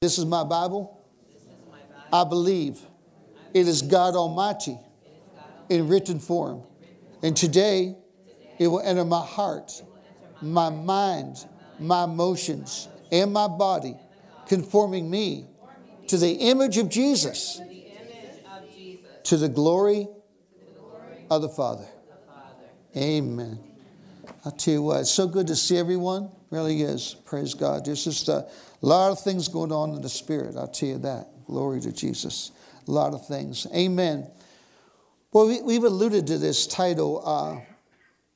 This is my Bible. I believe it is God Almighty in written form. And today, it will enter my heart, my mind, my emotions, and my body, conforming me to the image of Jesus, to the glory of the Father. Amen. I tell you what, it's so good to see everyone. Really is. Praise God. There's just a lot of things going on in the Spirit. I'll tell you that. Glory to Jesus. A lot of things. Amen. Well, we, have alluded to this title. Uh,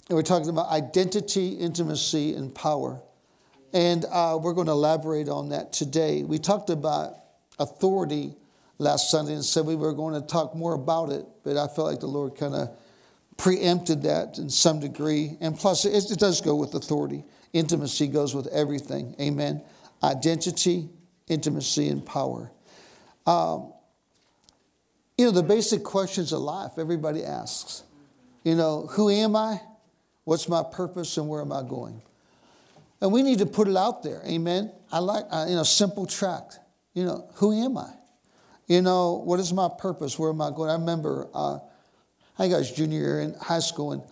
we're talking about identity, intimacy, and power. And uh, we're going to elaborate on that today. We talked about authority last Sunday and said we were going to talk more about it, but I felt like the Lord kind of preempted that in some degree. And plus, it, it does go with authority. Intimacy goes with everything. Amen. Identity, intimacy, and power. Um, you know, the basic questions of life everybody asks. You know, who am I? What's my purpose and where am I going? And we need to put it out there. Amen. I like, uh, you know, simple tract. You know, who am I? You know, what is my purpose? Where am I going? I remember, uh, I think I was junior year in high school, and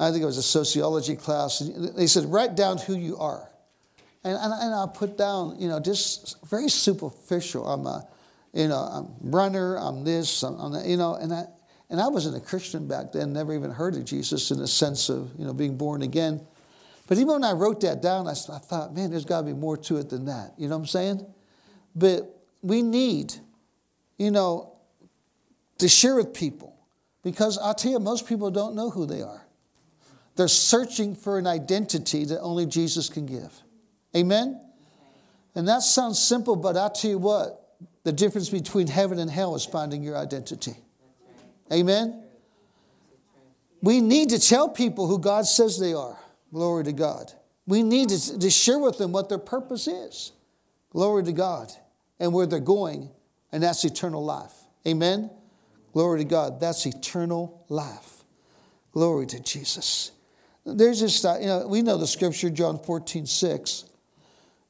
I think it was a sociology class. They said, write down who you are. And, and, and I put down, you know, just very superficial. I'm a, you know, I'm runner, I'm this, I'm, I'm that, you know, and I, and I wasn't a Christian back then, never even heard of Jesus in the sense of, you know, being born again. But even when I wrote that down, I, I thought, man, there's got to be more to it than that. You know what I'm saying? But we need, you know, to share with people because I'll tell you, most people don't know who they are. They're searching for an identity that only Jesus can give. Amen? And that sounds simple, but I'll tell you what, the difference between heaven and hell is finding your identity. Amen? We need to tell people who God says they are. Glory to God. We need to, to share with them what their purpose is. Glory to God. And where they're going, and that's eternal life. Amen? Glory to God. That's eternal life. Glory to Jesus. There's this, uh, you know, we know the scripture, John 14, 6.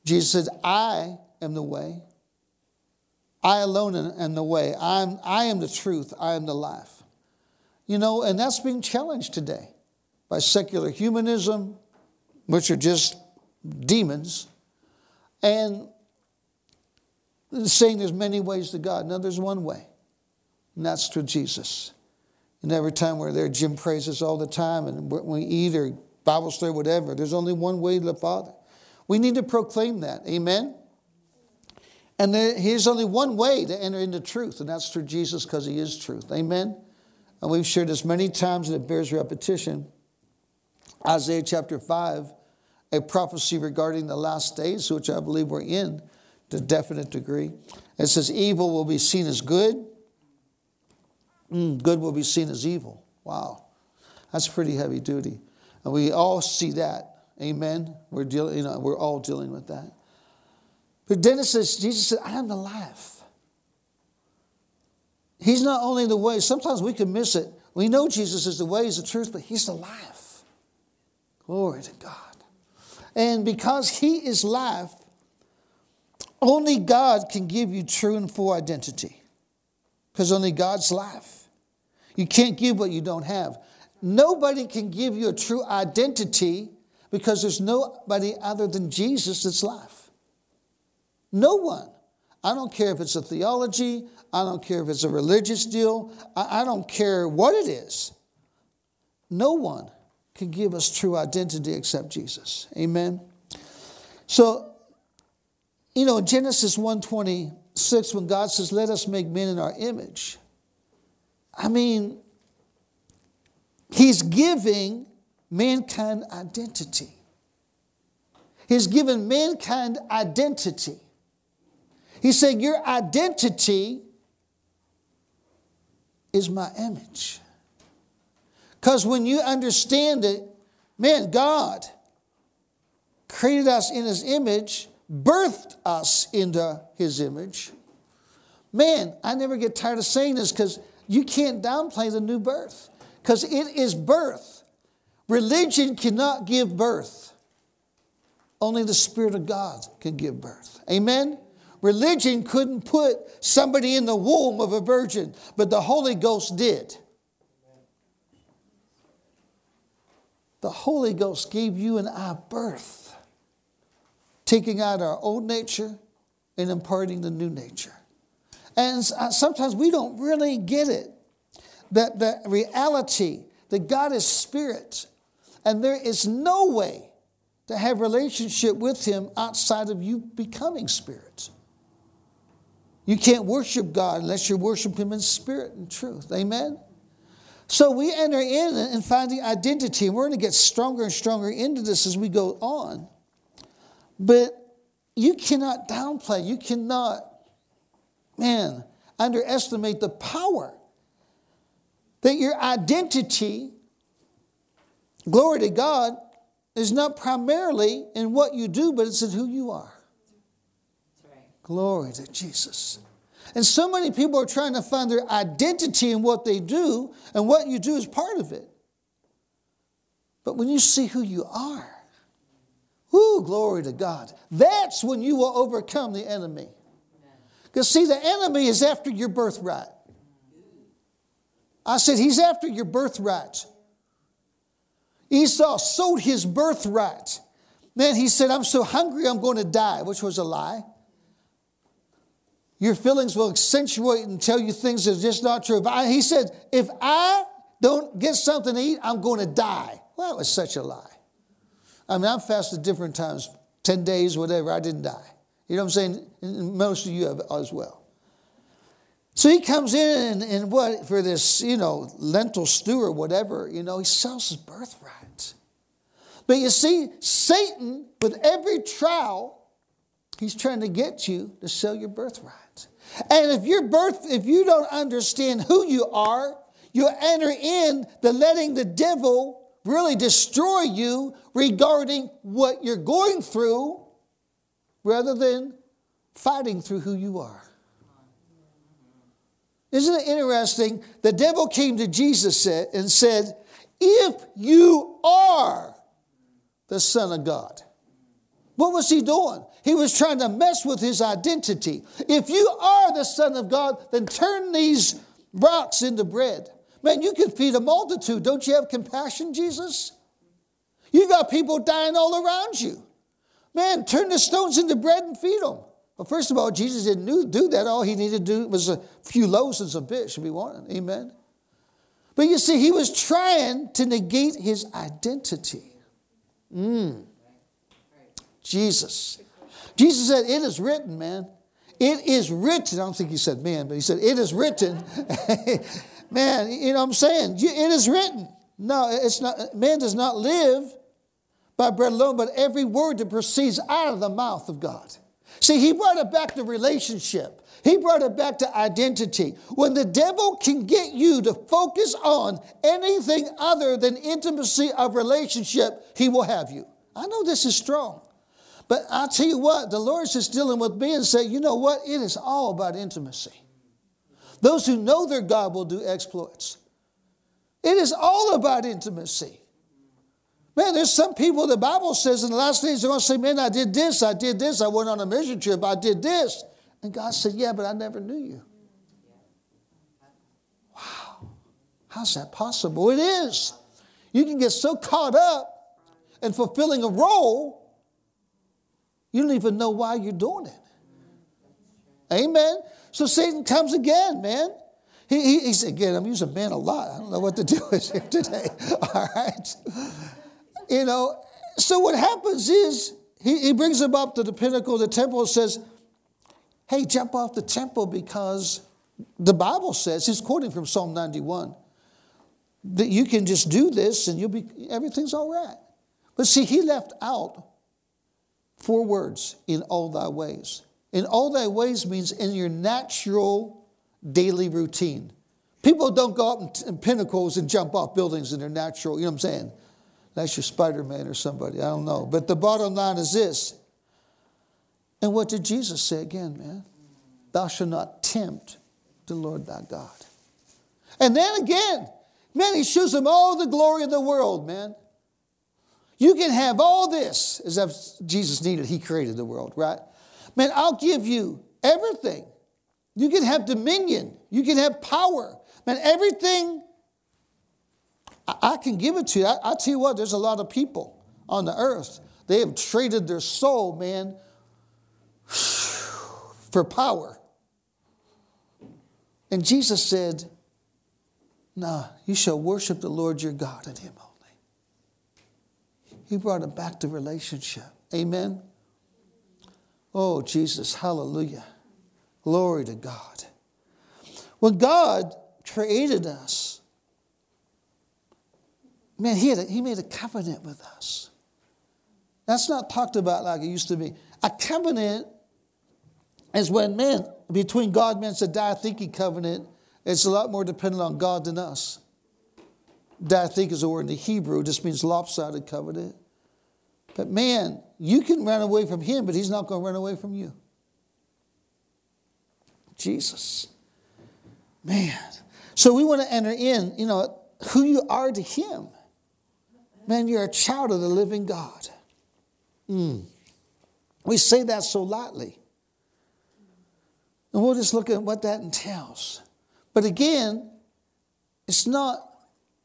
Jesus said, I am the way, I alone am the way. I'm, I am the truth. I am the life. You know, and that's being challenged today by secular humanism, which are just demons, and saying there's many ways to God. No, there's one way, and that's through Jesus. And every time we're there, Jim prays us all the time, and we eat or Bible study, whatever, there's only one way to the Father. We need to proclaim that. Amen? And there's only one way to enter into truth, and that's through Jesus because he is truth. Amen? And we've shared this many times, and it bears repetition. Isaiah chapter 5, a prophecy regarding the last days, which I believe we're in to a definite degree. It says, Evil will be seen as good, mm, good will be seen as evil. Wow. That's pretty heavy duty. And we all see that. Amen. We're dealing, you know, we're all dealing with that. But it says, Jesus said, I am the life. He's not only the way, sometimes we can miss it. We know Jesus is the way, He's the truth, but He's the life. Glory to God. And because He is life, only God can give you true and full identity. Because only God's life. You can't give what you don't have. Nobody can give you a true identity because there's nobody other than Jesus that's life. No one. I don't care if it's a theology, I don't care if it's a religious deal, I, don't care what it is. No one can give us true identity except Jesus. Amen. So, you know, Genesis 126, when God says, Let us make men in our image, I mean, He's giving mankind identity. He's given mankind identity. He's saying, Your identity is my image. Because when you understand it, man, God created us in His image, birthed us into His image. Man, I never get tired of saying this because you can't downplay the new birth because it is birth. Religion cannot give birth, only the Spirit of God can give birth. Amen? Religion couldn't put somebody in the womb of a virgin, but the Holy Ghost did. The Holy Ghost gave you and I birth, taking out our old nature and imparting the new nature. And uh, sometimes we don't really get it that the reality that God is spirit and there is no way to have relationship with him outside of you becoming spirit. You can't worship God unless you worship him in spirit and truth. Amen. So we enter in and find the identity, and we're going to get stronger and stronger into this as we go on. But you cannot downplay, you cannot, man, underestimate the power that your identity, glory to God, is not primarily in what you do, but it's in who you are. Glory to Jesus. And so many people are trying to find their identity in what they do, and what you do is part of it. But when you see who you are, whoo, glory to God, that's when you will overcome the enemy. Because, see, the enemy is after your birthright. I said, He's after your birthright. Esau sold his birthright. Then he said, I'm so hungry, I'm going to die, which was a lie. Your feelings will accentuate and tell you things that are just not true. I, he said, If I don't get something to eat, I'm going to die. Well, that was such a lie. I mean, I've fasted different times, 10 days, whatever, I didn't die. You know what I'm saying? And most of you have as well. So he comes in and, and, what for this, you know, lentil stew or whatever, you know, he sells his birthright. But you see, Satan, with every trial, he's trying to get you to sell your birthright. And if your birth, if you don't understand who you are, you enter in the letting the devil really destroy you regarding what you're going through rather than fighting through who you are. Isn't it interesting? The devil came to Jesus and said, If you are the Son of God. What was he doing? He was trying to mess with his identity. If you are the Son of God, then turn these rocks into bread. Man, you can feed a multitude. Don't you have compassion, Jesus? You got people dying all around you. Man, turn the stones into bread and feed them. Well, first of all, Jesus didn't do that. All he needed to do was a few loaves and some fish if he wanted. Amen. But you see, he was trying to negate his identity. Mm. Jesus. Jesus said, It is written, man. It is written. I don't think he said man, but he said, It is written. man, you know what I'm saying? It is written. No, it's not. Man does not live by bread alone, but every word that proceeds out of the mouth of God. See, he brought it back to relationship. He brought it back to identity. When the devil can get you to focus on anything other than intimacy of relationship, he will have you. I know this is strong. But I'll tell you what, the Lord's just dealing with me and say, you know what? It is all about intimacy. Those who know their God will do exploits. It is all about intimacy. Man, there's some people the Bible says in the last days they're going to say, Man, I did this, I did this, I went on a mission trip, I did this. And God said, Yeah, but I never knew you. Wow. How's that possible? It is. You can get so caught up in fulfilling a role, you don't even know why you're doing it. Amen. So Satan comes again, man. He, he, he said, again, I'm using man a lot. I don't know what to do with here today. All right. You know, so what happens is he, he brings him up to the pinnacle of the temple and says, Hey, jump off the temple because the Bible says, he's quoting from Psalm 91, that you can just do this and you'll be everything's all right. But see, he left out four words in all thy ways. In all thy ways means in your natural daily routine. People don't go up in pinnacles and jump off buildings in their natural, you know what I'm saying? That's your Spider Man or somebody. I don't know. But the bottom line is this. And what did Jesus say again, man? Thou shalt not tempt the Lord thy God. And then again, man, he shows them all the glory of the world, man. You can have all this as if Jesus needed, he created the world, right? Man, I'll give you everything. You can have dominion. You can have power. Man, everything, I, can give it to you. I, I tell you what, there's a lot of people on the earth. They have traded their soul, man, for power. And Jesus said, Nah, you shall worship the Lord your God and Him only. He brought it back to relationship. Amen. Oh, Jesus, hallelujah. Glory to God. When God created us, man, he, a, he made a covenant with us. That's not talked about like it used to be. A covenant is when men, between God and man, it's a diatheke covenant. It's a lot more dependent on God than us. Diatheke is a word in the Hebrew, it just means lopsided covenant. But man, you can run away from him, but he's not going to run away from you. Jesus. Man. So we want to enter in, you know, who you are to him. Man, you're a child of the living God. Mm. We say that so lightly. And we'll just look at what that entails. But again, it's not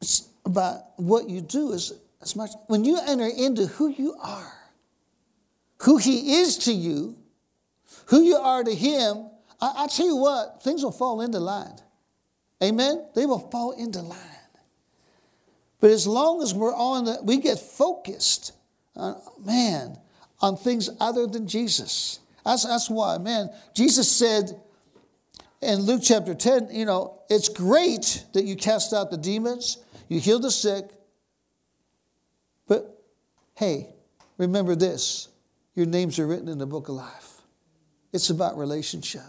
it's about what you do as, as much. When you enter into who you are, who He is to you, who you are to Him, I, I tell you what, things will fall into line. Amen? They will fall into line. But as long as we're on the, we get focused, on, man, on things other than Jesus. That's, that's why, man, Jesus said, in Luke chapter 10, you know, it's great that you cast out the demons, you heal the sick, but hey, remember this your names are written in the book of life. It's about relationship.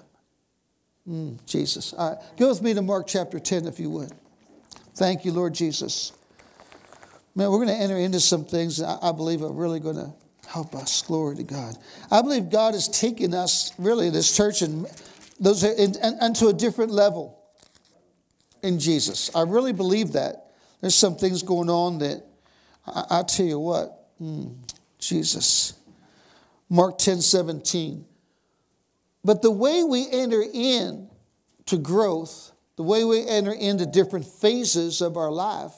Mm, Jesus. All right, go with me to Mark chapter 10 if you would. Thank you, Lord Jesus. Man, we're going to enter into some things that I believe are really going to help us. Glory to God. I believe God has taken us, really, this church, and those in, into a different level in Jesus. I really believe that. There's some things going on that I, I tell you what, mm, Jesus. Mark 10 17. But the way we enter in to growth, the way we enter into different phases of our life,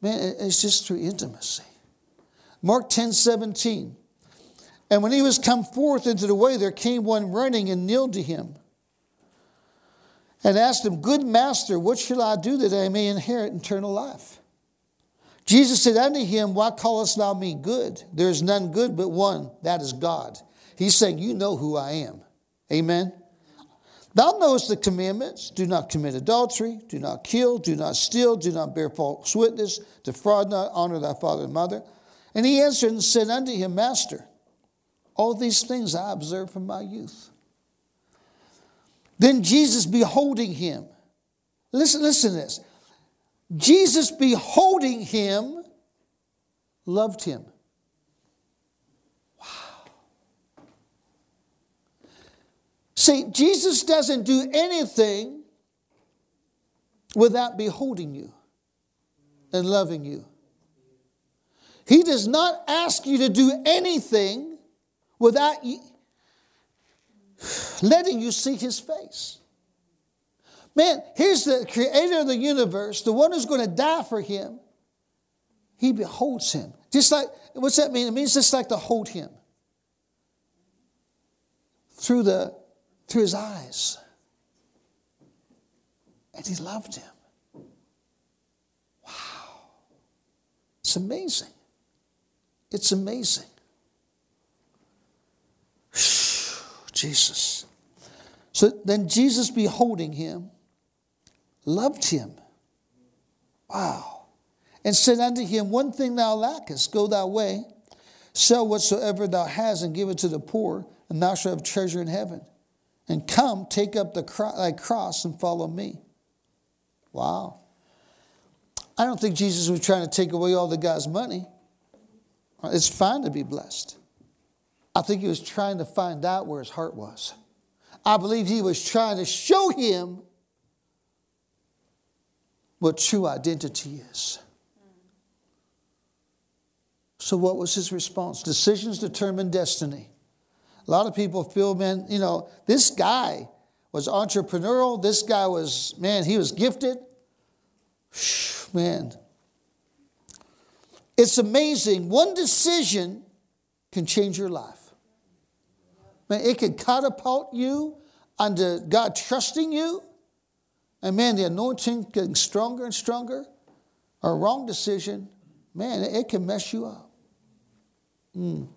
man, it's just through intimacy. Mark 10 17. And when he was come forth into the way, there came one running and kneeled to him and asked him, Good master, what shall I do that I may inherit eternal life? Jesus said unto him, Why callest thou me good? There is none good but one, that is God. He's saying, You know who I am. Amen. Thou knowest the commandments do not commit adultery, do not kill, do not steal, do not bear false witness, defraud not, honor thy father and mother. And he answered and said unto him, Master, all these things I observed from my youth. Then Jesus, beholding him, listen, listen to this. Jesus, beholding him, loved him. See, Jesus doesn't do anything without beholding you and loving you. He does not ask you to do anything without letting you see his face. Man, here's the creator of the universe, the one who's going to die for him. He beholds him. Just like, what's that mean? It means just like to hold him through, the, through his eyes. And he loved him. Wow. It's amazing. It's amazing. Jesus. So then Jesus, beholding him, loved him. Wow. And said unto him, One thing thou lackest, go thy way, sell whatsoever thou hast, and give it to the poor, and thou shalt have treasure in heaven. And come, take up the thy cross and follow me. Wow. I don't think Jesus was trying to take away all the guy's money. It's fine to be blessed. I think he was trying to find out where his heart was. I believe he was trying to show him what true identity is. So, what was his response? Decisions determine destiny. A lot of people feel, man, you know, this guy was entrepreneurial. This guy was, man, he was gifted. Man. It's amazing. One decision can change your life. Man, it can catapult you under God trusting you. And man, the anointing getting stronger and stronger. A wrong decision, man, it can mess you up. Mm.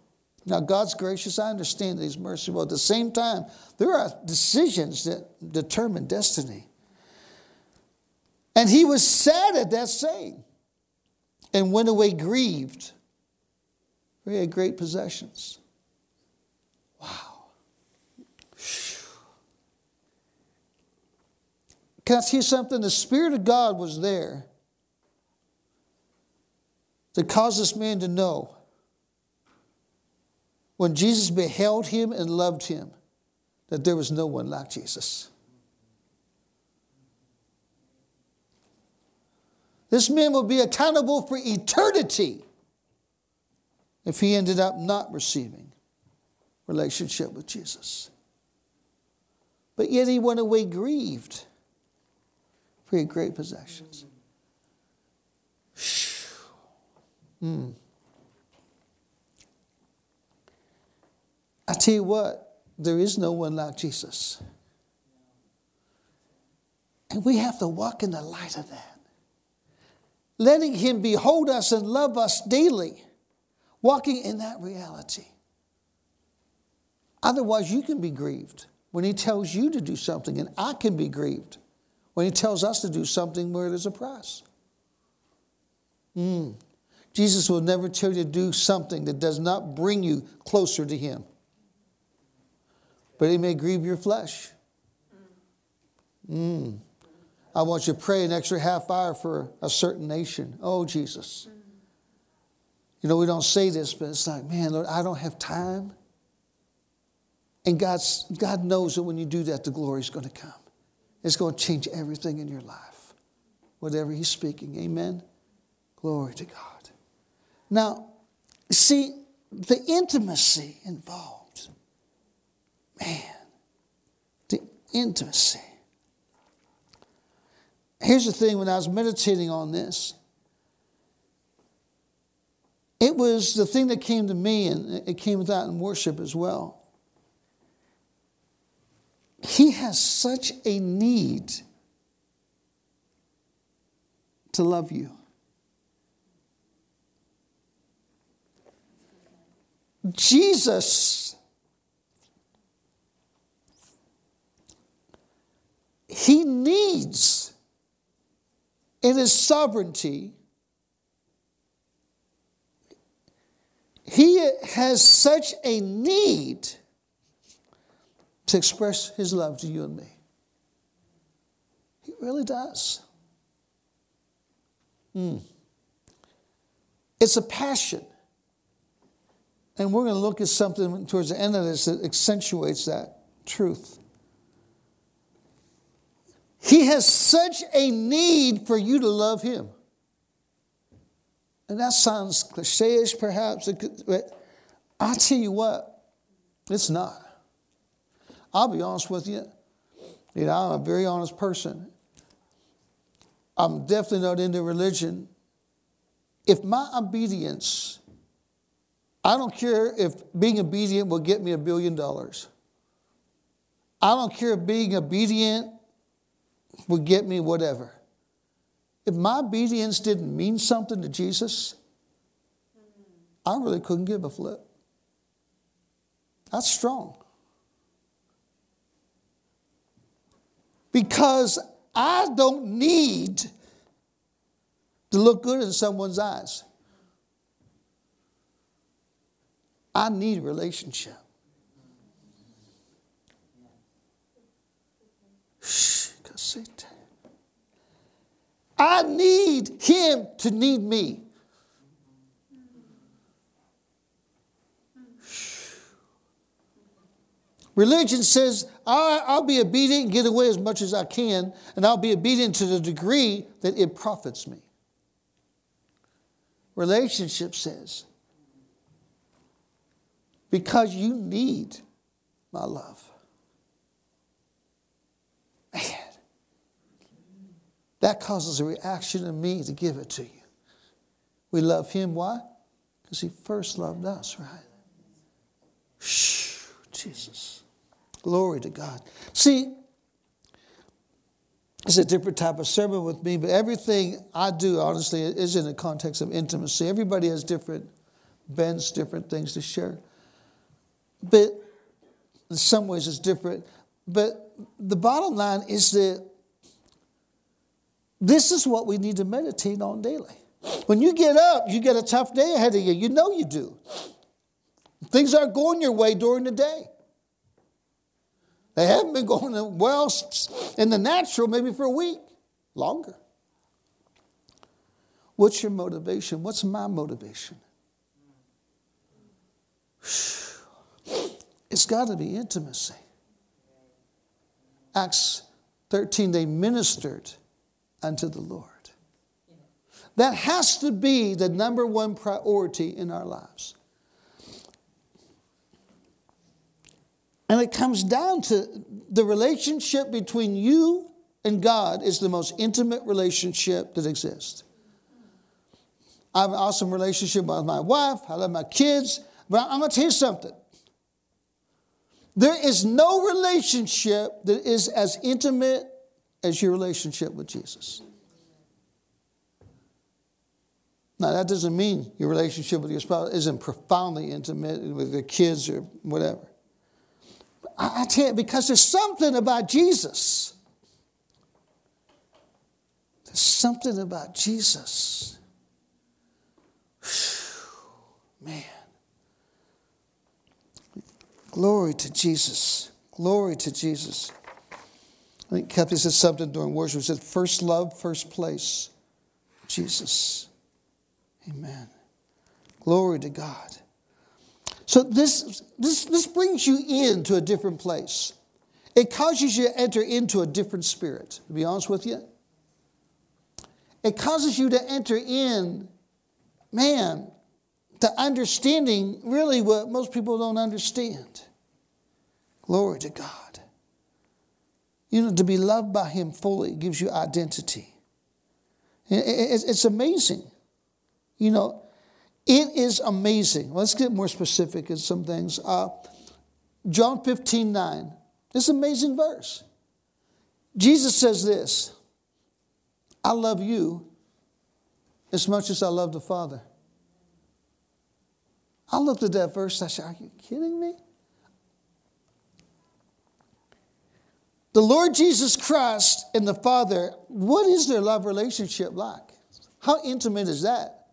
Now, God's gracious. I understand that He's merciful. At the same time, there are decisions that determine destiny. And he was sad at that saying and went away grieved. For he had great possessions. Wow. Can I you something? The Spirit of God was there to cause this man to know when Jesus beheld him and loved him that there was no one like Jesus. This man will be accountable for eternity if he ended up not receiving relationship with Jesus. But yet he went away grieved for had great possessions. Hmm. I tell you what, there is no one like Jesus. And we have to walk in the light of that letting Him behold us and love us daily, walking in that reality. Otherwise, you can be grieved when He tells you to do something, and I can be grieved when He tells us to do something where there's a price. Mm. Jesus will never tell you to do something that does not bring you closer to Him, but He may grieve your flesh. Mm. I want you to pray an extra half hour for a certain nation. Oh, Jesus. You know, we don't say this, but it's like, man, Lord, I don't have time. And God's, God knows that when you do that, the glory is going to come. It's going to change everything in your life, whatever He's speaking. Amen. Glory to God. Now, see, the intimacy involved, man, the intimacy. Here's the thing when I was meditating on this, it was the thing that came to me, and it came with that in worship as well. He has such a need to love you. Jesus, he needs in his sovereignty, he has such a need to express his love to you and me. He really does. Mm. It's a passion. And we're going to look at something towards the end of this that accentuates that truth. He has such a need for you to love him. And that sounds cliche ish, perhaps, but I'll tell you what, it's not. I'll be honest with you. You know, I'm a very honest person. I'm definitely not into religion. If my obedience, I don't care if being obedient will get me a billion dollars. I don't care if being obedient would get me whatever. If my obedience didn't mean something to Jesus, I really couldn't give a flip. That's strong. Because I don't need to look good in someone's eyes. I need a relationship. Shh. I need him to need me. Religion says, I'll be obedient and get away as much as I can, and I'll be obedient to the degree that it profits me. Relationship says, because you need my love. Man, that causes a reaction in me to give it to you. We love him. Why? Because he first loved us, right? Shh, Jesus. Glory to God. See, it's a different type of sermon with me, but everything I do, honestly, is in the context of intimacy. Everybody has different bends, different things to share. But in some ways, it's different. But the bottom line is that this is what we need to meditate on daily. When you get up, you get a tough day ahead of you. You know you do. Things aren't going your way during the day. They haven't been going well in the natural, maybe for a week, longer. What's your motivation? What's my motivation? It's got to be intimacy. Acts 13, they ministered unto the Lord. That has to be the number one priority in our lives. And it comes down to the relationship between you and God is the most intimate relationship that exists. I have an awesome relationship with my wife, I love my kids, but I'm going to tell you something. There is no relationship that is as intimate as your relationship with Jesus. Now, that doesn't mean your relationship with your spouse isn't profoundly intimate with your kids or whatever. I, I tell you, because there's something about Jesus. There's something about Jesus. Whew, man. Glory to Jesus. Glory to Jesus. I think Kathy said something during worship. She said, first love, first place. Jesus. Amen. Glory to God. So this, this, this brings you into a different place. It causes you to enter into a different spirit, to be honest with you. It causes you to enter in, man, to understanding really what most people don't understand. Glory to God. You know, to be loved by Him fully gives you identity. It's amazing. You know, it is amazing. Let's get more specific in some things. Uh, John 15, 9. This amazing verse. Jesus says this I love you as much as I love the Father. I looked at that verse I said, Are you kidding me? The Lord Jesus Christ and the Father, what is their love relationship like? How intimate is that?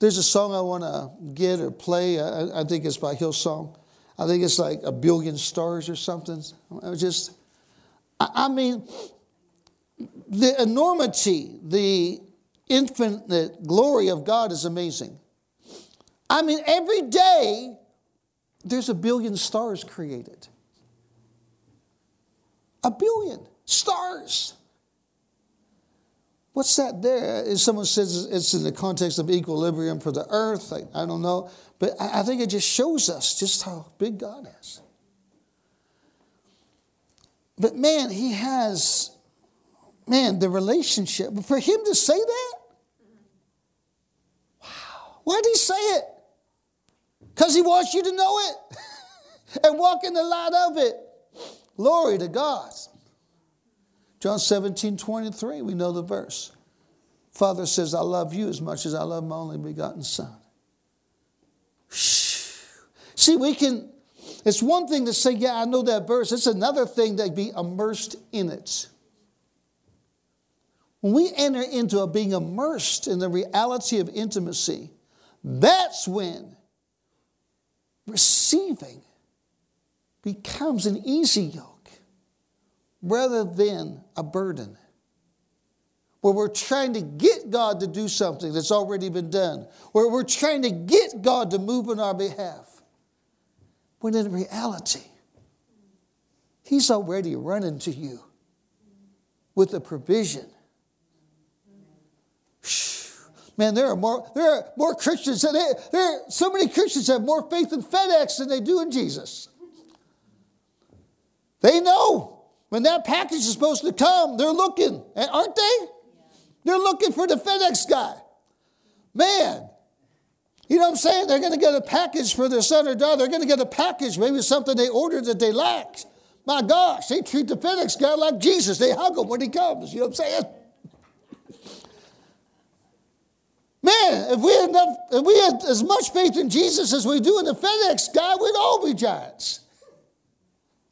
There's a song I want to get or play. I, I, think it's by Hillsong. I think it's like a billion stars or something. I just, I, I mean, the enormity, the infinite glory of God is amazing. I mean, every day there's a billion stars created. A billion stars. What's that there? If someone says it's in the context of equilibrium for the earth, I, I don't know. But I, I think it just shows us just how big God is. But man, he has, man, the relationship. But For him to say that, wow. Why did he say it? Because he wants you to know it and walk in the light of it. Glory to God. John 17, 23, we know the verse. Father says, I love you as much as I love my only begotten Son. See, we can, it's one thing to say, yeah, I know that verse. It's another thing to be immersed in it. When we enter into a being immersed in the reality of intimacy, that's when receiving becomes an easy yoke rather than a burden. Where we're trying to get God to do something that's already been done, where we're trying to get God to move on our behalf. When in reality, He's already running to you with a provision. Man, there are more, there are more Christians, there are so many Christians have more faith in FedEx than they do in Jesus. They know when that package is supposed to come, they're looking, aren't they? They're looking for the FedEx guy. Man, you know what I'm saying? They're going to get a package for their son or daughter. They're going to get a package, maybe something they ordered that they lacked. My gosh, they treat the FedEx guy like Jesus. They hug him when he comes. You know what I'm saying? Man, if we had enough, if we had as much faith in Jesus as we do in the FedEx guy, we'd all be giants.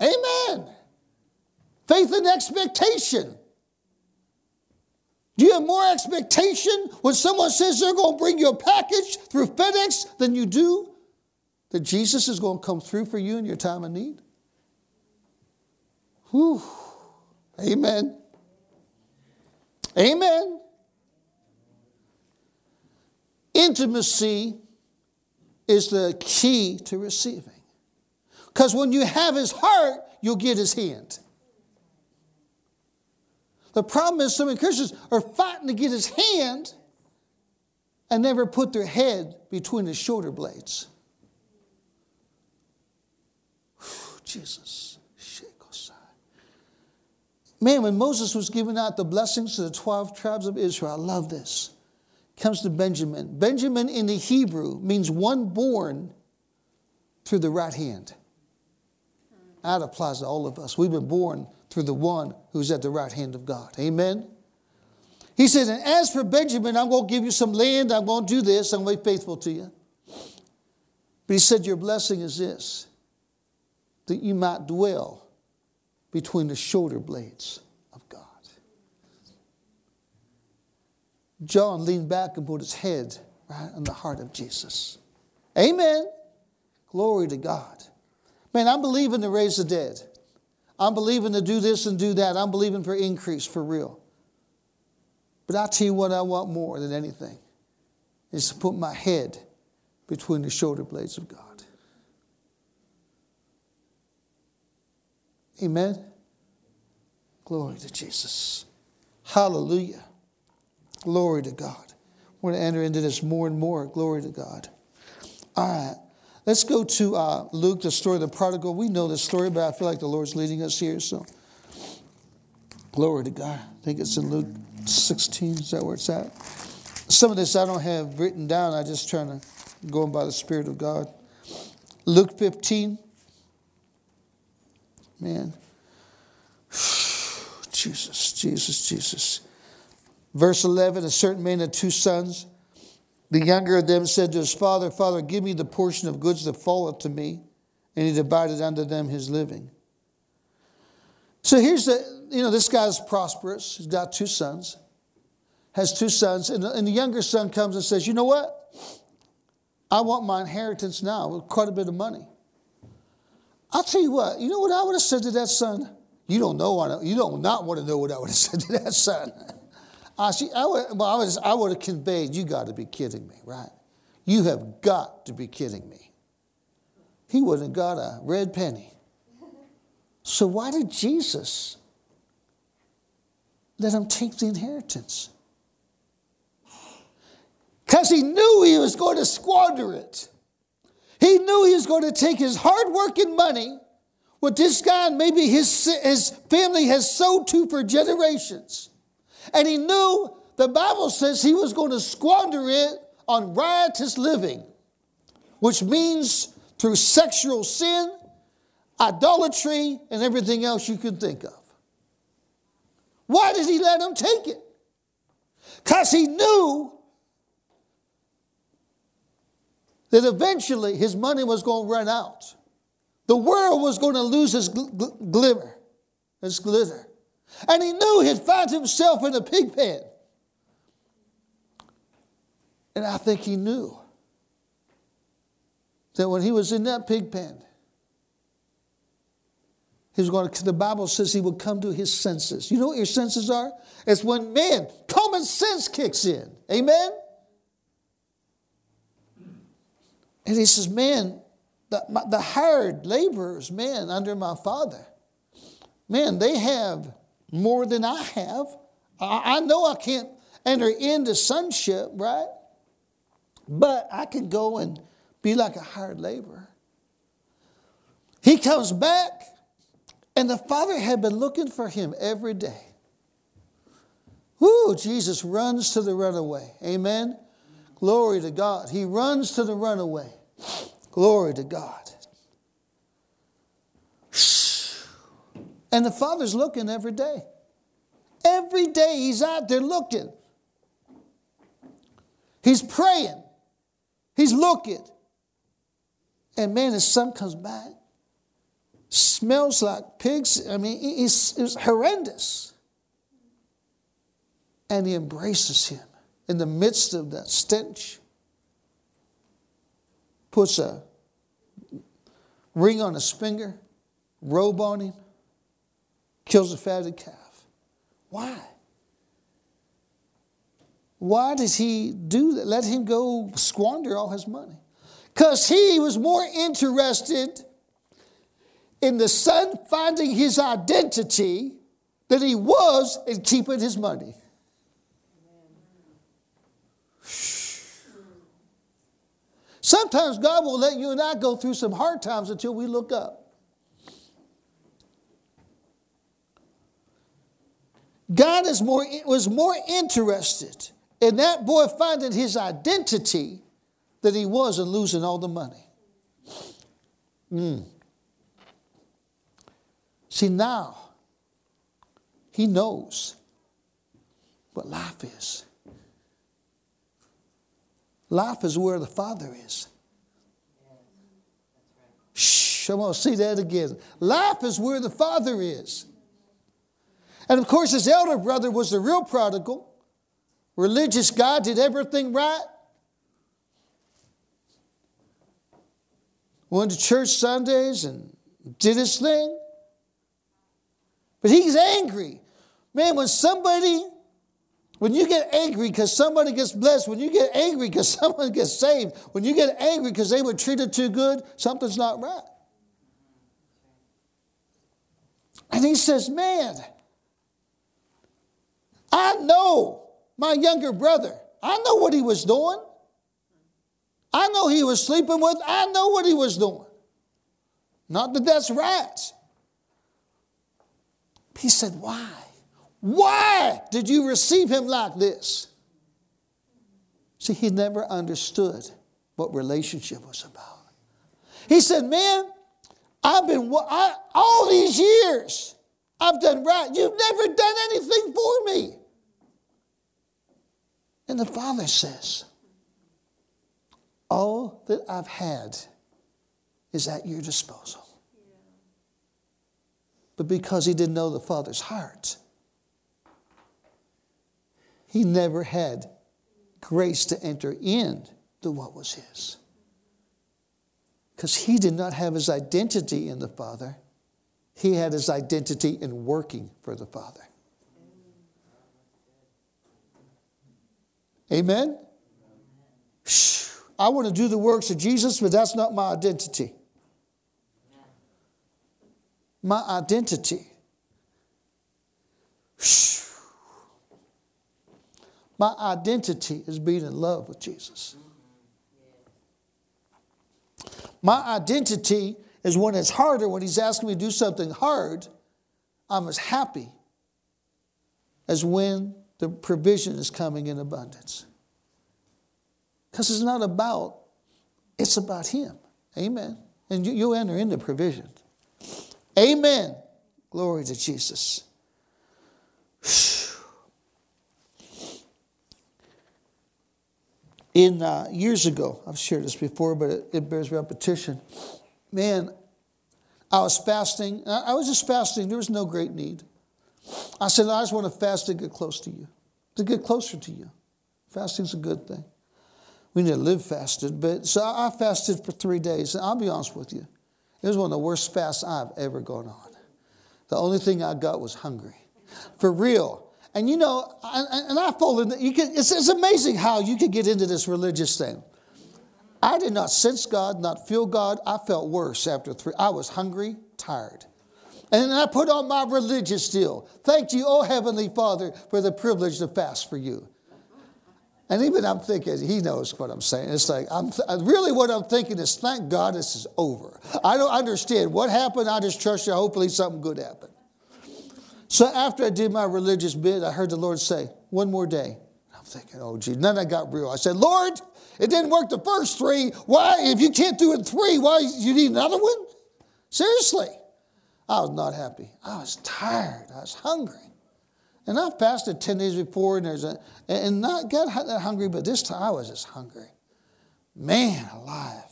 Amen. Faith and expectation. Do you have more expectation when someone says they're going to bring you a package through FedEx than you do that Jesus is going to come through for you in your time of need? Whew. Amen. Amen. Intimacy is the key to receiving. Because when you have his heart, you'll get his hand. The problem is, so many Christians are fighting to get his hand and never put their head between his shoulder blades. Jesus. Man, when Moses was giving out the blessings to the 12 tribes of Israel, I love this. Comes to Benjamin. Benjamin in the Hebrew means one born through the right hand. That applies to all of us. We've been born through the one who's at the right hand of God. Amen. He said, and as for Benjamin, I'm going to give you some land. I'm going to do this. I'm going to be faithful to you. But he said, Your blessing is this that you might dwell between the shoulder blades of God. John leaned back and put his head right on the heart of Jesus. Amen. Glory to God. Man, I'm believing to raise the dead. I'm believing to do this and do that. I'm believing for increase for real. But I'll tell you what I want more than anything is to put my head between the shoulder blades of God. Amen. Glory to Jesus. Hallelujah. Glory to God. We're going to enter into this more and more. Glory to God. All right. Let's go to uh, Luke, the story of the prodigal. We know this story, but I feel like the Lord's leading us here. So, glory to God. I think it's in Luke 16. Is that where it's at? Some of this I don't have written down. I'm just trying to go by the Spirit of God. Luke 15. Man. Jesus, Jesus, Jesus. Verse 11 A certain man had two sons. The younger of them said to his father, Father, give me the portion of goods that falleth to me. And he divided unto them his living. So here's the, you know, this guy's prosperous. He's got two sons, has two sons. And the, and the younger son comes and says, You know what? I want my inheritance now with quite a bit of money. I'll tell you what, you know what I would have said to that son? You don't know, you don't not want to know what I would have said to that son. I, see, I, would, well, I, I would have conveyed, you got to be kidding me, right? You have got to be kidding me. He wouldn't have got a red penny. So why did Jesus let him take the inheritance? Because he knew he was going to squander it. He knew he was going to take his hard working money, what this guy and maybe his, his family has sowed to for generations and he knew the Bible says he was going to squander it on riotous living, which means through sexual sin, idolatry, and everything else you can think of. Why did he let him take it? Because he knew that eventually his money was going to run out. The world was going to lose its gl- glimmer, its glitter. And he knew he'd find himself in a pig pen. And I think he knew that when he was in that pig pen, he was going to, the Bible says he would come to his senses. You know what your senses are? It's when man, common sense kicks in. Amen? And he says, Man, the, the hired laborers, man, under my father, man, they have more than I have. I, know I can't enter into sonship, right? But I can go and be like a hired laborer. He comes back And the father had been looking for him every day. Whoo, Jesus runs to the runaway. Amen. Glory to God. He runs to the runaway. Glory to God. And the father's looking every day. Every day he's out there looking. He's praying. He's looking. And man, his son comes back. Smells like pigs. I mean, it's, it's horrendous. And he embraces him in the midst of that stench. Puts a ring on his finger, robe on him, kills a fatted calf. Why? Why did he do that? Let him go squander all his money. Because he was more interested in the son finding his identity than he was in keeping his money. Sometimes God will let you and I go through some hard times until we look up. God is more, was more interested in that boy finding his identity than he was in losing all the money. Mm. See, now he knows what life is. Life is where the Father is. Shh, I'm going to see that again. Life is where the Father is. And of course, his elder brother was the real prodigal, religious guy, did everything right. Went to church Sundays and did his thing. But he's angry. Man, when somebody, when you get angry because somebody gets blessed, when you get angry because someone gets saved, when you get angry because they were treated too good, something's not right. And he says, Man, I know my younger brother. I know what he was doing. I know he was sleeping with. I know what he was doing. Not that that's right. He said, Why? Why did you receive him like this? See, he never understood what relationship was about. He said, Man, I've been, I, all these years, I've done right. You've never done anything for me. And the Father says, All that I've had is at your disposal. But because he didn't know the Father's heart, he never had grace to enter into what was his. Because he did not have his identity in the Father, he had his identity in working for the Father. Amen? I want to do the works of Jesus, but that's not my identity. My identity. My identity is being in love with Jesus. My identity is when it's harder, when he's asking me to do something hard, I'm as happy as when the provision is coming in abundance. Because it's not about, it's about Him. Amen. And you, will enter into provision. Amen. Glory to Jesus. In uh, years ago, I've shared this before, but it, it bears repetition. Man, I was fasting. I was just fasting. There was no great need. I said, I just want to fast to get close to you, to get closer to you. Fasting's a good thing. We need to live fasted. But so I fasted for three days. And I'll be honest with you, it was one of the worst fasts I've ever gone on. The only thing I got was hungry. For real. And you know, and I folded, you can, it's, it's amazing how you could get into this religious thing. I did not sense God, not feel God. I felt worse after three. I was hungry, tired. And I put on my religious deal. Thank you, oh Heavenly Father, for the privilege to fast for you. And even I'm thinking, he knows what I'm saying. It's like, I'm th- really what I'm thinking is, thank God this is over. I don't understand what happened. I just trust you. Hopefully something good happened. So after I did my religious bit, I heard the Lord say, one more day. I'm thinking, oh, gee. then I got real. I said, Lord, it didn't work the first three. Why, if you can't do it three, why you need another one? Seriously. I was not happy. I was tired. I was hungry. And I've fasted 10 days before and there's a, and not got that hungry, but this time I was just hungry. Man alive.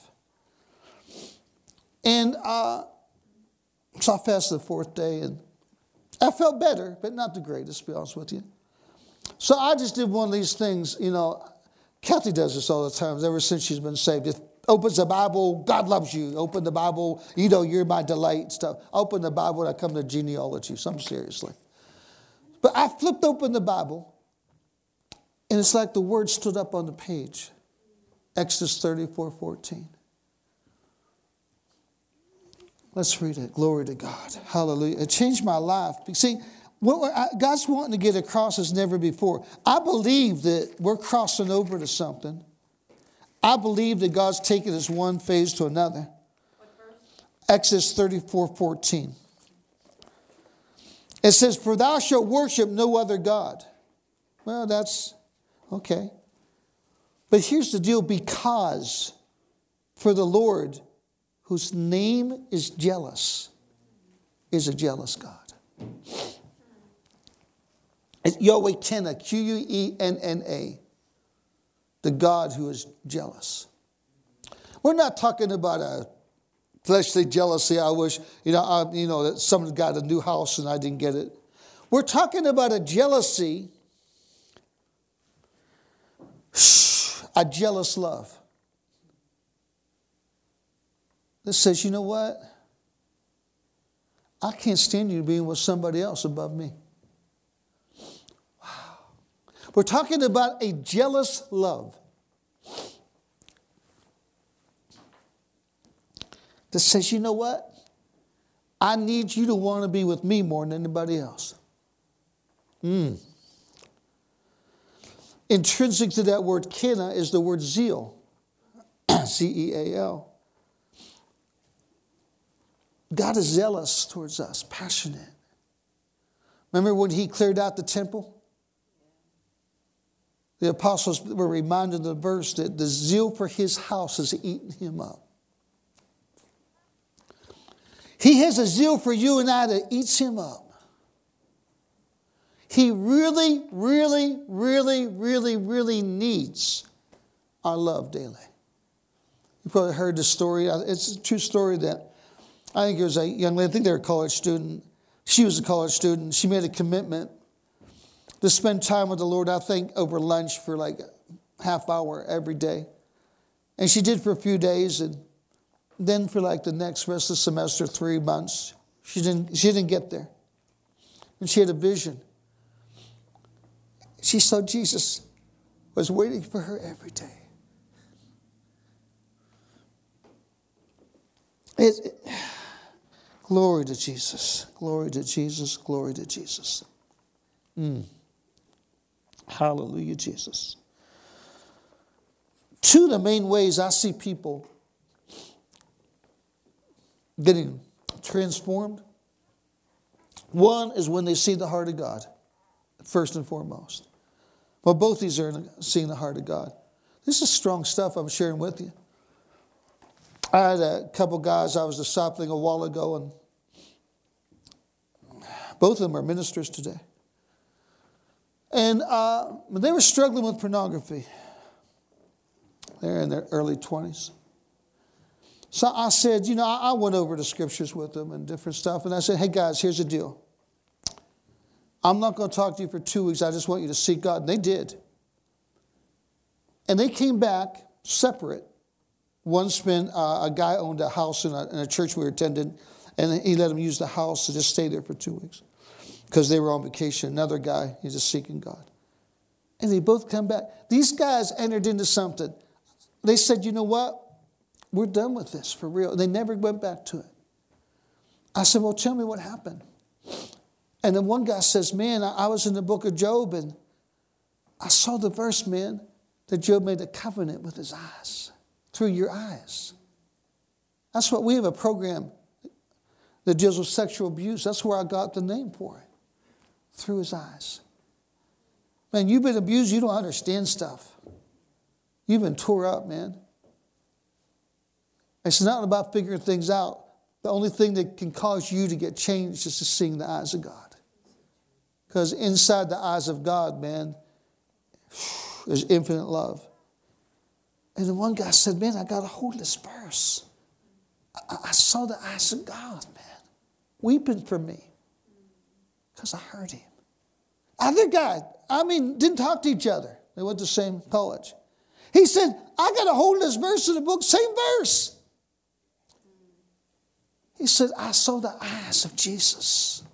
And uh, so I fasted the fourth day and I felt better, but not the greatest, to be honest with you. So I just did one of these things, you know. Kathy does this all the time, ever since she's been saved. It opens the Bible, God loves you. Open the Bible, you know, you're my delight stuff. Open the Bible and I come to genealogy, some seriously. But I flipped open the Bible, and it's like the word stood up on the page Exodus 34 14. Let's read it. Glory to God. Hallelujah. It changed my life. See, what God's wanting to get across as never before. I believe that we're crossing over to something. I believe that God's taking us one phase to another. Exodus 34 14. It says, For thou shalt worship no other God. Well, that's okay. But here's the deal because for the Lord, whose name is jealous, is a jealous God. It's Yahweh Quenna, Q U E N N A, the God who is jealous. We're not talking about a fleshly jealousy. I wish, you know, I, you know, that someone got a new house and I didn't get it. We're talking about a jealousy, a jealous love. That says, you know what? I can't stand you being with somebody else above me. Wow. We're talking about a jealous love. that says, you know what? I need you to want to be with me more than anybody else. Mm. Intrinsic to that word kina is the word zeal, Z E A L. God is zealous towards us, passionate. Remember when he cleared out the temple? The apostles were reminded of the verse that the zeal for his house has eaten him up. He has a zeal for you and I that eats him up. He really, really, really, really, really needs our love daily. You probably heard the story. It's a true story that I think it was a young lady, I think they were a college student. She was a college student. She made a commitment to spend time with the Lord, I think, over lunch for like half hour every day. And she did for a few days, and then for like the next rest of the semester, three months, she didn't, she didn't get there. And she had a vision. She saw Jesus was waiting for her every day. It, it, glory to Jesus. Glory to Jesus. Glory to Jesus. Mm. Hallelujah, Jesus. Two of the main ways I see people getting transformed. One is when they see the heart of God, first and foremost. Well, both these are seeing the heart of God. This is strong stuff I'm sharing with you. I had a couple guys I was discipling a while ago, and both of them are ministers today. And uh, they were struggling with pornography. They're in their early 20s. So I said, you know, I went over the scriptures with them and different stuff. And I said, hey guys, here's the deal. I'm not going to talk to you for two weeks. I just want you to seek God. And they did. And they came back separate. One spent, uh, a guy owned a house in a, in a church we were attending, and he let him use the house to just stay there for two weeks because they were on vacation. Another guy, he's just seeking God. And they both come back. These guys entered into something. They said, you know what? We're done with this for real. They never went back to it. I said, Well, tell me what happened. And then one guy says, Man, I was in the book of Job and I saw the verse, man. that Job made a covenant with his eyes, through your eyes. That's what we have a program that deals with sexual abuse. That's where I got the name for it, through his eyes. Man, you've been abused, you don't understand stuff. You've been tore up, man. It's not about figuring things out. The only thing that can cause you to get changed is to seeing the eyes of God. Because inside the eyes of God, man, there's infinite love. And the one guy said, Man, I got a hold of this verse. I, I saw the eyes of God, man, weeping for me because I heard him. Other guy, I mean, didn't talk to each other. They went to the same college. He said, I got a hold of this verse in the book, same verse. He said, I saw the eyes of Jesus.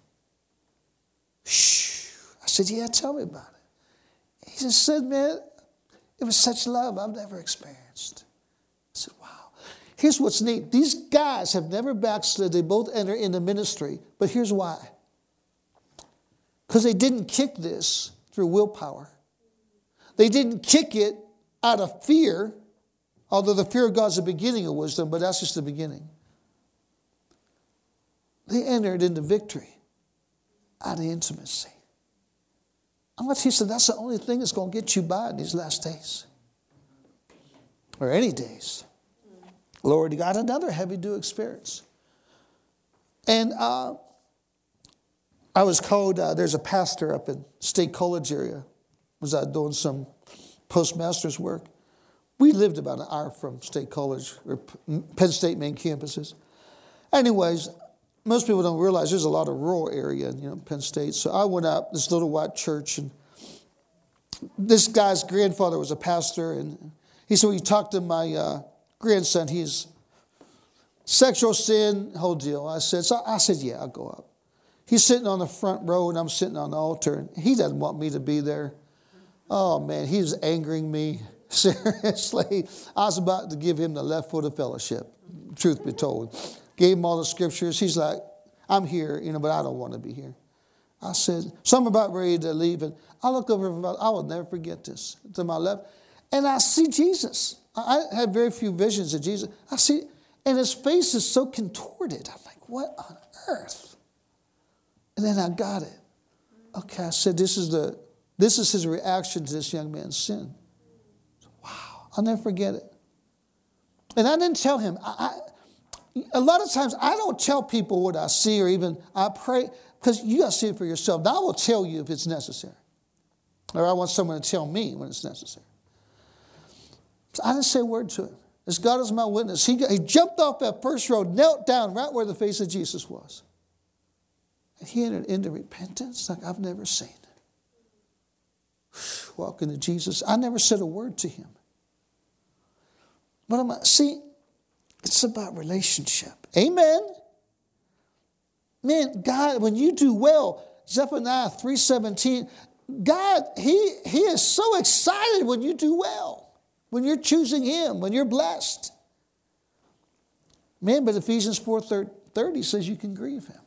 Shh. I said, Yeah, tell me about it. He just said, Man, it was such love I've never experienced. I said, Wow. Here's what's neat these guys have never backslid, they both enter into ministry, but here's why. Because they didn't kick this through willpower, they didn't kick it out of fear, although the fear of God's the beginning of wisdom, but that's just the beginning. They entered into victory out of intimacy. I'm going to that's the only thing that's going to get you by in these last days or any days. Lord, you got another heavy dew experience. And uh, I was called, uh, there's a pastor up in State College area, was I doing some postmaster's work. We lived about an hour from State College, or Penn State main campuses. Anyways, most people don't realize there's a lot of rural area in you know, Penn State. So I went up this little white church, and this guy's grandfather was a pastor, and he said, "Well, you talk to my uh, grandson. He's sexual sin, whole deal." I said, "So I said, yeah, I'll go up." He's sitting on the front row, and I'm sitting on the altar, and he doesn't want me to be there. Oh man, he's angering me. Seriously, I was about to give him the left foot of fellowship. Truth be told gave him all the scriptures. He's like, I'm here, you know, but I don't want to be here. I said, so I'm about ready to leave. And I look over, I will never forget this, to my left. And I see Jesus. I had very few visions of Jesus. I see, and his face is so contorted. I'm like, what on earth? And then I got it. Okay, I said, this is the, this is his reaction to this young man's sin. Wow, I'll never forget it. And I didn't tell him. I, a lot of times I don't tell people what I see or even I pray because you got to see it for yourself. Now I will tell you if it's necessary. Or I want someone to tell me when it's necessary. So I didn't say a word to him. As God is my witness, he, he jumped off that first row, knelt down right where the face of Jesus was. And he entered into repentance like I've never seen. Walking to Jesus. I never said a word to him. But I'm see, it's about relationship. Amen. Man, God, when you do well, Zephaniah 3:17, God, He He is so excited when you do well, when you're choosing Him, when you're blessed. Man, but Ephesians 4:30 says you can grieve Him.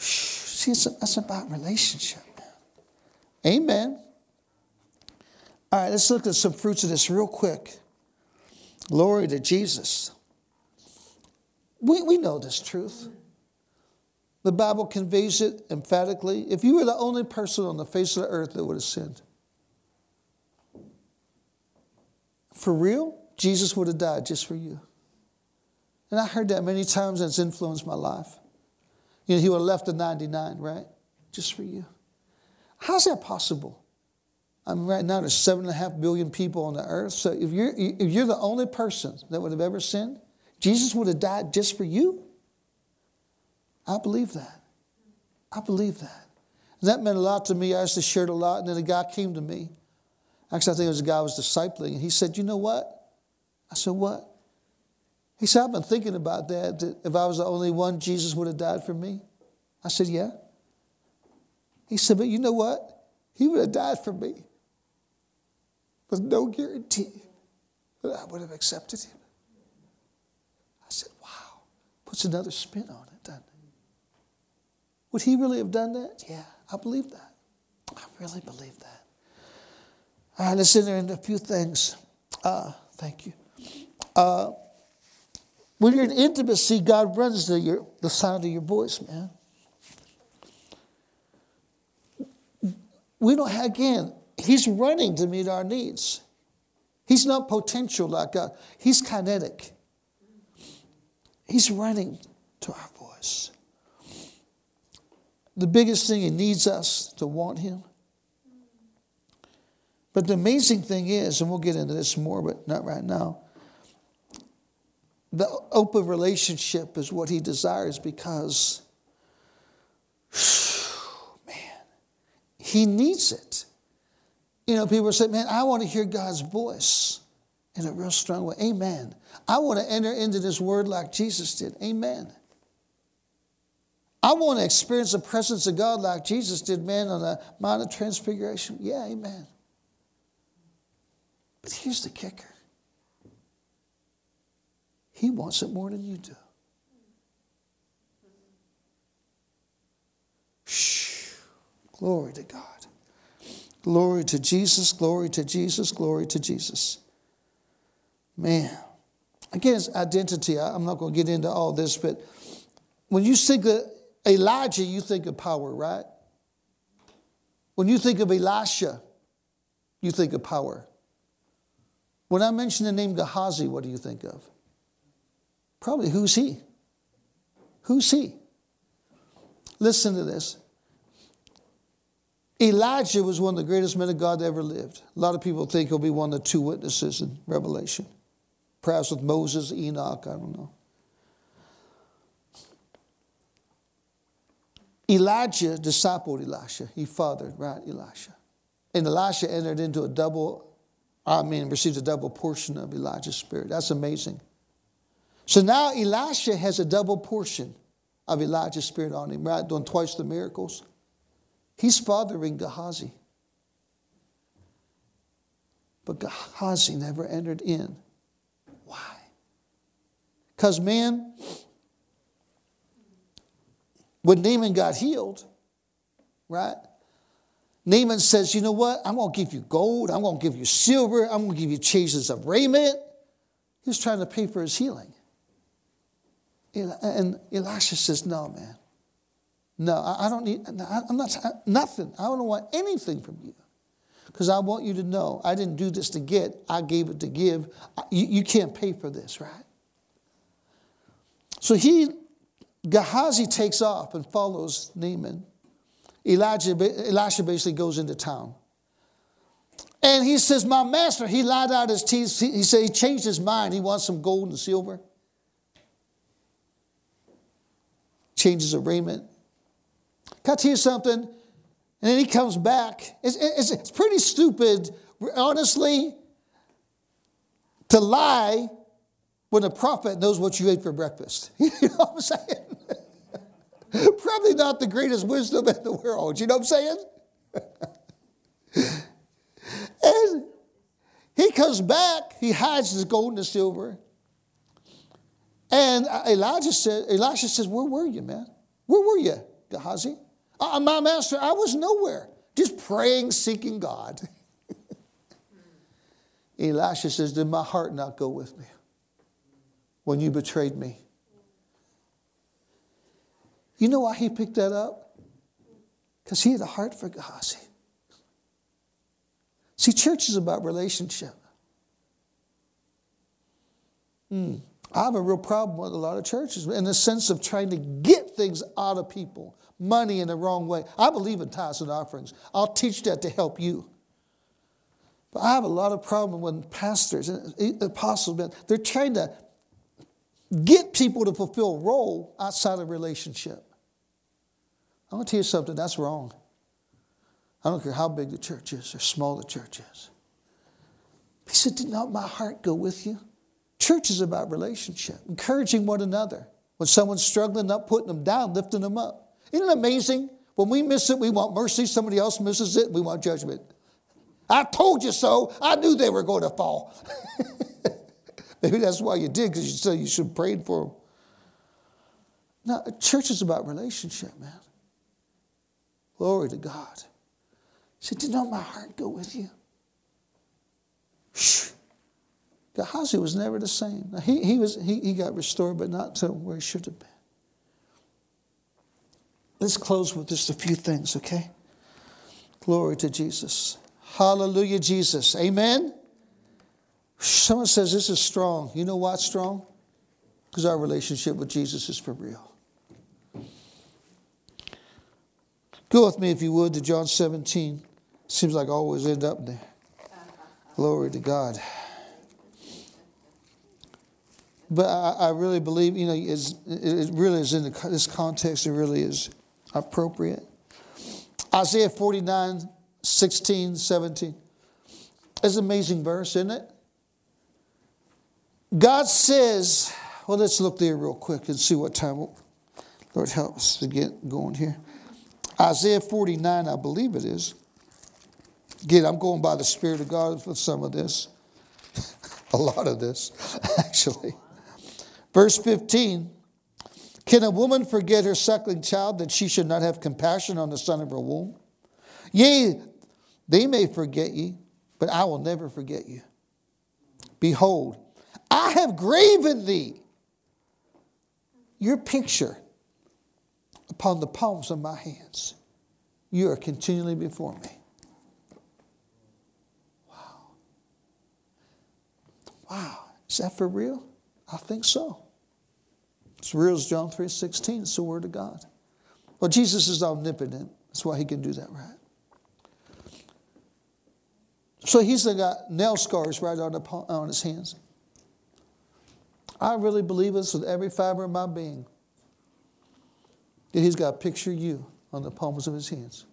See, it's, that's about relationship. Amen. All right, let's look at some fruits of this real quick. Glory to Jesus. We, we know this truth. The Bible conveys it emphatically. If you were the only person on the face of the earth that would have sinned, for real, Jesus would have died just for you. And I heard that many times and it's influenced my life. You know, he would have left the 99, right? Just for you. How's that possible? I mean, right now there's seven and a half billion people on the earth. So if you're, if you're the only person that would have ever sinned, Jesus would have died just for you. I believe that. I believe that. And that meant a lot to me. I used to share it a lot. And then a guy came to me. Actually, I think it was a guy I was discipling. And he said, You know what? I said, What? He said, I've been thinking about that, that if I was the only one, Jesus would have died for me. I said, Yeah. He said, But you know what? He would have died for me with no guarantee that I would have accepted him. I said, wow, puts another spin on it, doesn't it? Would he really have done that? Yeah, I believe that. I really believe that. All right, let's enter into a few things. Uh, thank you. Uh, when you're in intimacy, God runs to your, the sound of your voice, man. We don't have, again, He's running to meet our needs. He's not potential like God, He's kinetic. He's running to our voice. The biggest thing He needs us to want Him. But the amazing thing is, and we'll get into this more, but not right now, the open relationship is what He desires because, man, He needs it. You know, people say, man, I want to hear God's voice in a real strong way. Amen. I want to enter into this word like Jesus did. Amen. I want to experience the presence of God like Jesus did, man, on the Mount of Transfiguration. Yeah, amen. But here's the kicker He wants it more than you do. Shh. Glory to God. Glory to Jesus, glory to Jesus, glory to Jesus. Man. Again, it's identity. I'm not going to get into all this, but when you think of Elijah, you think of power, right? When you think of Elisha, you think of power. When I mention the name Gehazi, what do you think of? Probably who's he? Who's he? Listen to this. Elijah was one of the greatest men of God that ever lived. A lot of people think he'll be one of the two witnesses in Revelation. Perhaps with Moses, Enoch, I don't know. Elijah discipled Elisha. He fathered, right, Elisha. And Elisha entered into a double, I mean, received a double portion of Elijah's spirit. That's amazing. So now Elisha has a double portion of Elijah's spirit on him, right? Doing twice the miracles. He's fathering Gehazi. But Gehazi never entered in. Why? Because, man, when Naaman got healed, right? Naaman says, You know what? I'm going to give you gold. I'm going to give you silver. I'm going to give you changes of raiment. He was trying to pay for his healing. And Elisha says, No, man. No, I don't need, I'm not, nothing. I don't want anything from you. Because I want you to know I didn't do this to get, I gave it to give. You, you can't pay for this, right? So he, Gehazi takes off and follows Naaman. Elijah, Elisha basically goes into town. And he says, My master, he lied out his teeth. He said he changed his mind. He wants some gold and silver. Changes of raiment. Can I tell you something? And then he comes back. It's, it's, it's pretty stupid, honestly, to lie when a prophet knows what you ate for breakfast. you know what I'm saying? Probably not the greatest wisdom in the world. You know what I'm saying? and he comes back, he hides his gold and his silver. And Elijah said, Elisha says, Where were you, man? Where were you? Gehazi? Uh, my master, I was nowhere, just praying, seeking God. Elisha says, Did my heart not go with me when you betrayed me? You know why he picked that up? Because he had a heart for Gehazi. See, church is about relationship. Hmm. I have a real problem with a lot of churches in the sense of trying to get things out of people, money in the wrong way. I believe in tithes and offerings. I'll teach that to help you. But I have a lot of problem when pastors and apostles, they're trying to get people to fulfill a role outside of relationship. I'm going to tell you something, that's wrong. I don't care how big the church is or small the church is. He said, Did not my heart go with you? Church is about relationship, encouraging one another. When someone's struggling, not putting them down, lifting them up. Isn't it amazing? When we miss it, we want mercy. Somebody else misses it, we want judgment. I told you so. I knew they were going to fall. Maybe that's why you did, because you said you should have prayed for them. Now, church is about relationship, man. Glory to God. He said, Did not my heart go with you? Gehazi was never the same. He, he, was, he, he got restored, but not to where he should have been. Let's close with just a few things, okay? Glory to Jesus. Hallelujah, Jesus. Amen. Someone says this is strong. You know why it's strong? Because our relationship with Jesus is for real. Go with me, if you would, to John 17. Seems like I always end up there. Glory to God. But I, I really believe, you know, it really is in the, this context, it really is appropriate. Isaiah 49, 16, 17. It's an amazing verse, isn't it? God says, well, let's look there real quick and see what time. Lord, help us to get going here. Isaiah 49, I believe it is. Again, I'm going by the Spirit of God for some of this, a lot of this, actually. Verse 15 Can a woman forget her suckling child that she should not have compassion on the son of her womb? Yea, they may forget ye, but I will never forget you. Behold, I have graven thee, your picture, upon the palms of my hands. You are continually before me. Wow. Wow. Is that for real? I think so. It's real as John 3 16. It's the Word of God. Well, Jesus is omnipotent. That's why he can do that, right? So he's got nail scars right on, the, on his hands. I really believe this with every fiber of my being. That he's got a picture of you on the palms of his hands.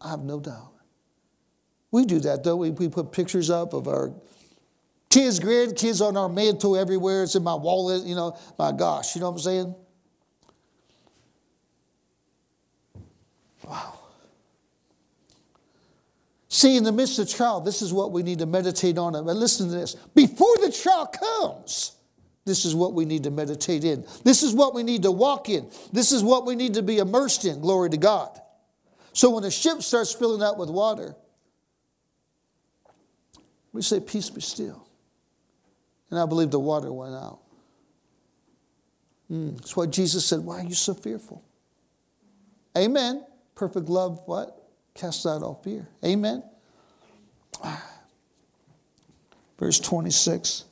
I have no doubt. We do that, though. We, we put pictures up of our kids, grandkids on our mantle everywhere. It's in my wallet, you know. My gosh, you know what I'm saying? Wow. See, in the midst of trial, this is what we need to meditate on. But listen to this. Before the trial comes, this is what we need to meditate in. This is what we need to walk in. This is what we need to be immersed in. Glory to God. So when the ship starts filling up with water, we say, Peace be still. And I believe the water went out. Mm, that's why Jesus said, Why are you so fearful? Amen. Perfect love, what? Casts out all fear. Amen. Verse 26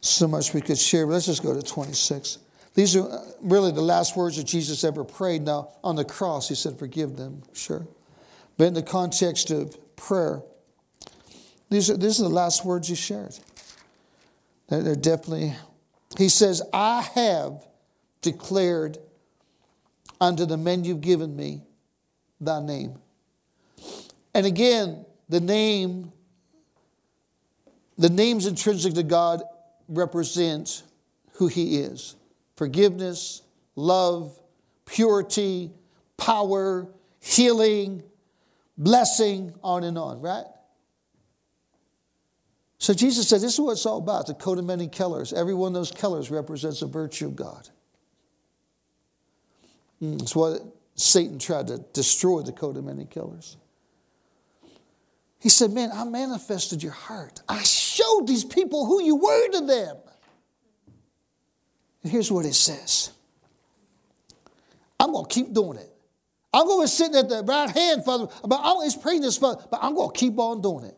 so much we could share. But let's just go to 26. These are uh, really the last words that Jesus ever prayed. Now, on the cross, he said, Forgive them, sure. But in the context of prayer, these are, these are the last words he shared. They're, definitely, he says, I have declared unto the men you've given me thy name. And again, the name, the name's intrinsic to God represent who He is forgiveness, love, purity, power, healing, blessing, on and on, right? So Jesus said, This is what it's all about the coat of many colors. Every one of those colors represents a virtue of God. Mm, it's what Satan tried to destroy the coat of many colors. He said, Man, I manifested your heart. I showed these people who you were to them. And here's what it says I'm going to keep doing it. I'm going to be sitting at the right hand, Father, but I'm always praying this, Father, but I'm going to keep on doing it.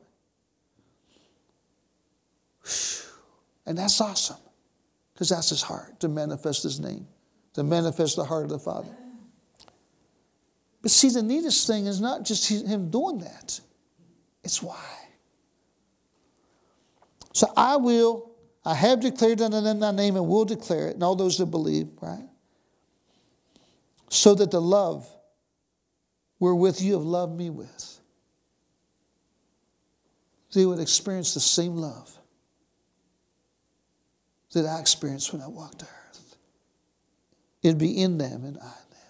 And that's awesome because that's his heart to manifest his name, to manifest the heart of the Father. But see, the neatest thing is not just him doing that. It's why. So I will, I have declared unto them thy name and will declare it, and all those that believe, right? So that the love wherewith you have loved me with, they would experience the same love that I experienced when I walked the earth. It'd be in them and I in them.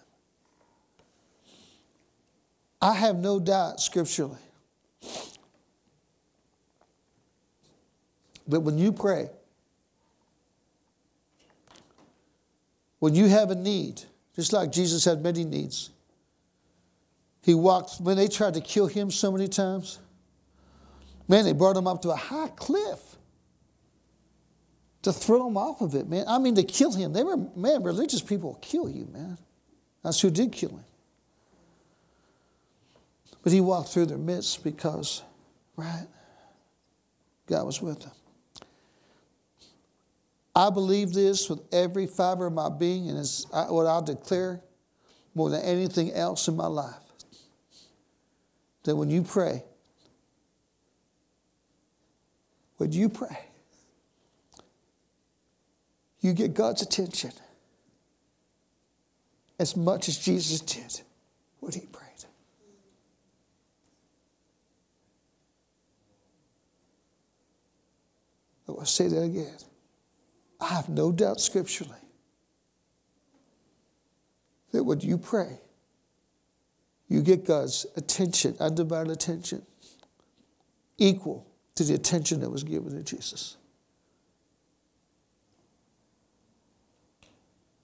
I have no doubt scripturally But when you pray, when you have a need, just like Jesus had many needs, he walked, when they tried to kill him so many times, Man, they brought him up to a high cliff to throw him off of it, man. I mean, to kill him. They were, man, religious people will kill you, man. That's who did kill him. But he walked through their midst because, right, God was with him. I believe this with every fiber of my being, and it's what I'll declare more than anything else in my life. That when you pray, when you pray, you get God's attention as much as Jesus did when he prayed. I will say that again. I have no doubt scripturally that when you pray, you get God's attention, undivided attention, equal to the attention that was given to Jesus.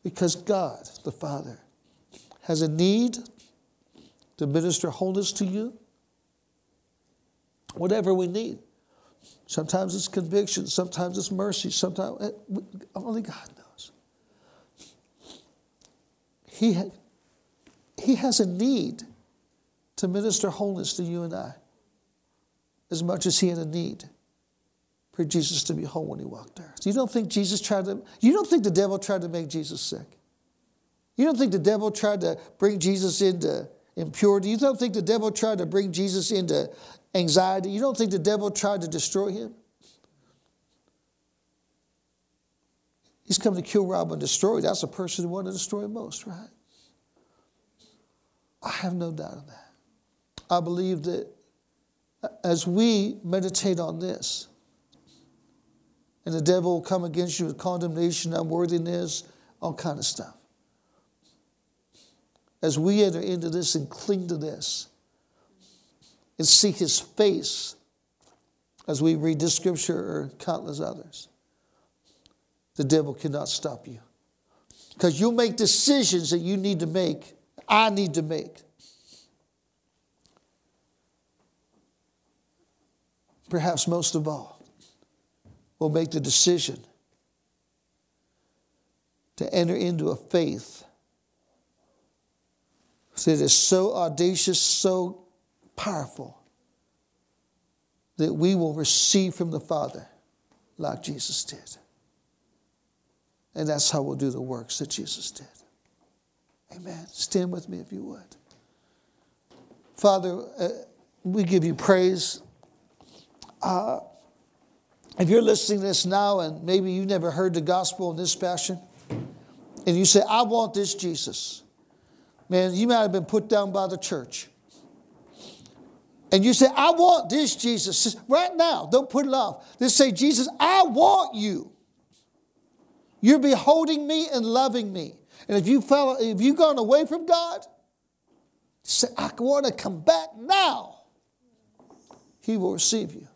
Because God, the Father, has a need to minister wholeness to you, whatever we need. Sometimes it's conviction, sometimes it's mercy, sometimes eh, only God knows. He, ha- he has a need to minister wholeness to you and I as much as he had a need for Jesus to be whole when he walked earth. You don't think Jesus tried to, you don't think the devil tried to make Jesus sick? You don't think the devil tried to bring Jesus into impurity? You don't think the devil tried to bring Jesus into anxiety. You don't think the devil tried to destroy him? He's come to kill, rob, and destroy. That's the person who wanted to destroy most, right? I have no doubt of that. I believe that as we meditate on this, and the devil will come against you with condemnation, unworthiness, all kind of stuff. As we enter into this and cling to this, and seek his face as we read this scripture or countless others. The devil cannot stop you. Because you'll make decisions that you need to make, I need to make. Perhaps most of all, we'll make the decision to enter into a faith that is so audacious, so powerful that we will receive from the Father like Jesus did. And that's how we'll do the works that Jesus did. Amen. Stand with me if you would. Father, uh, we give you praise. Uh, if you're listening to this now and maybe you never heard the gospel in this fashion, and you say, I want this Jesus, man, you might have been put down by the church and you say, I want this Jesus right now, don't put it off. Just say, Jesus, I want you. You're beholding me and loving me. And if you fell, if you've gone away from God, say, I want to come back now. He will receive you.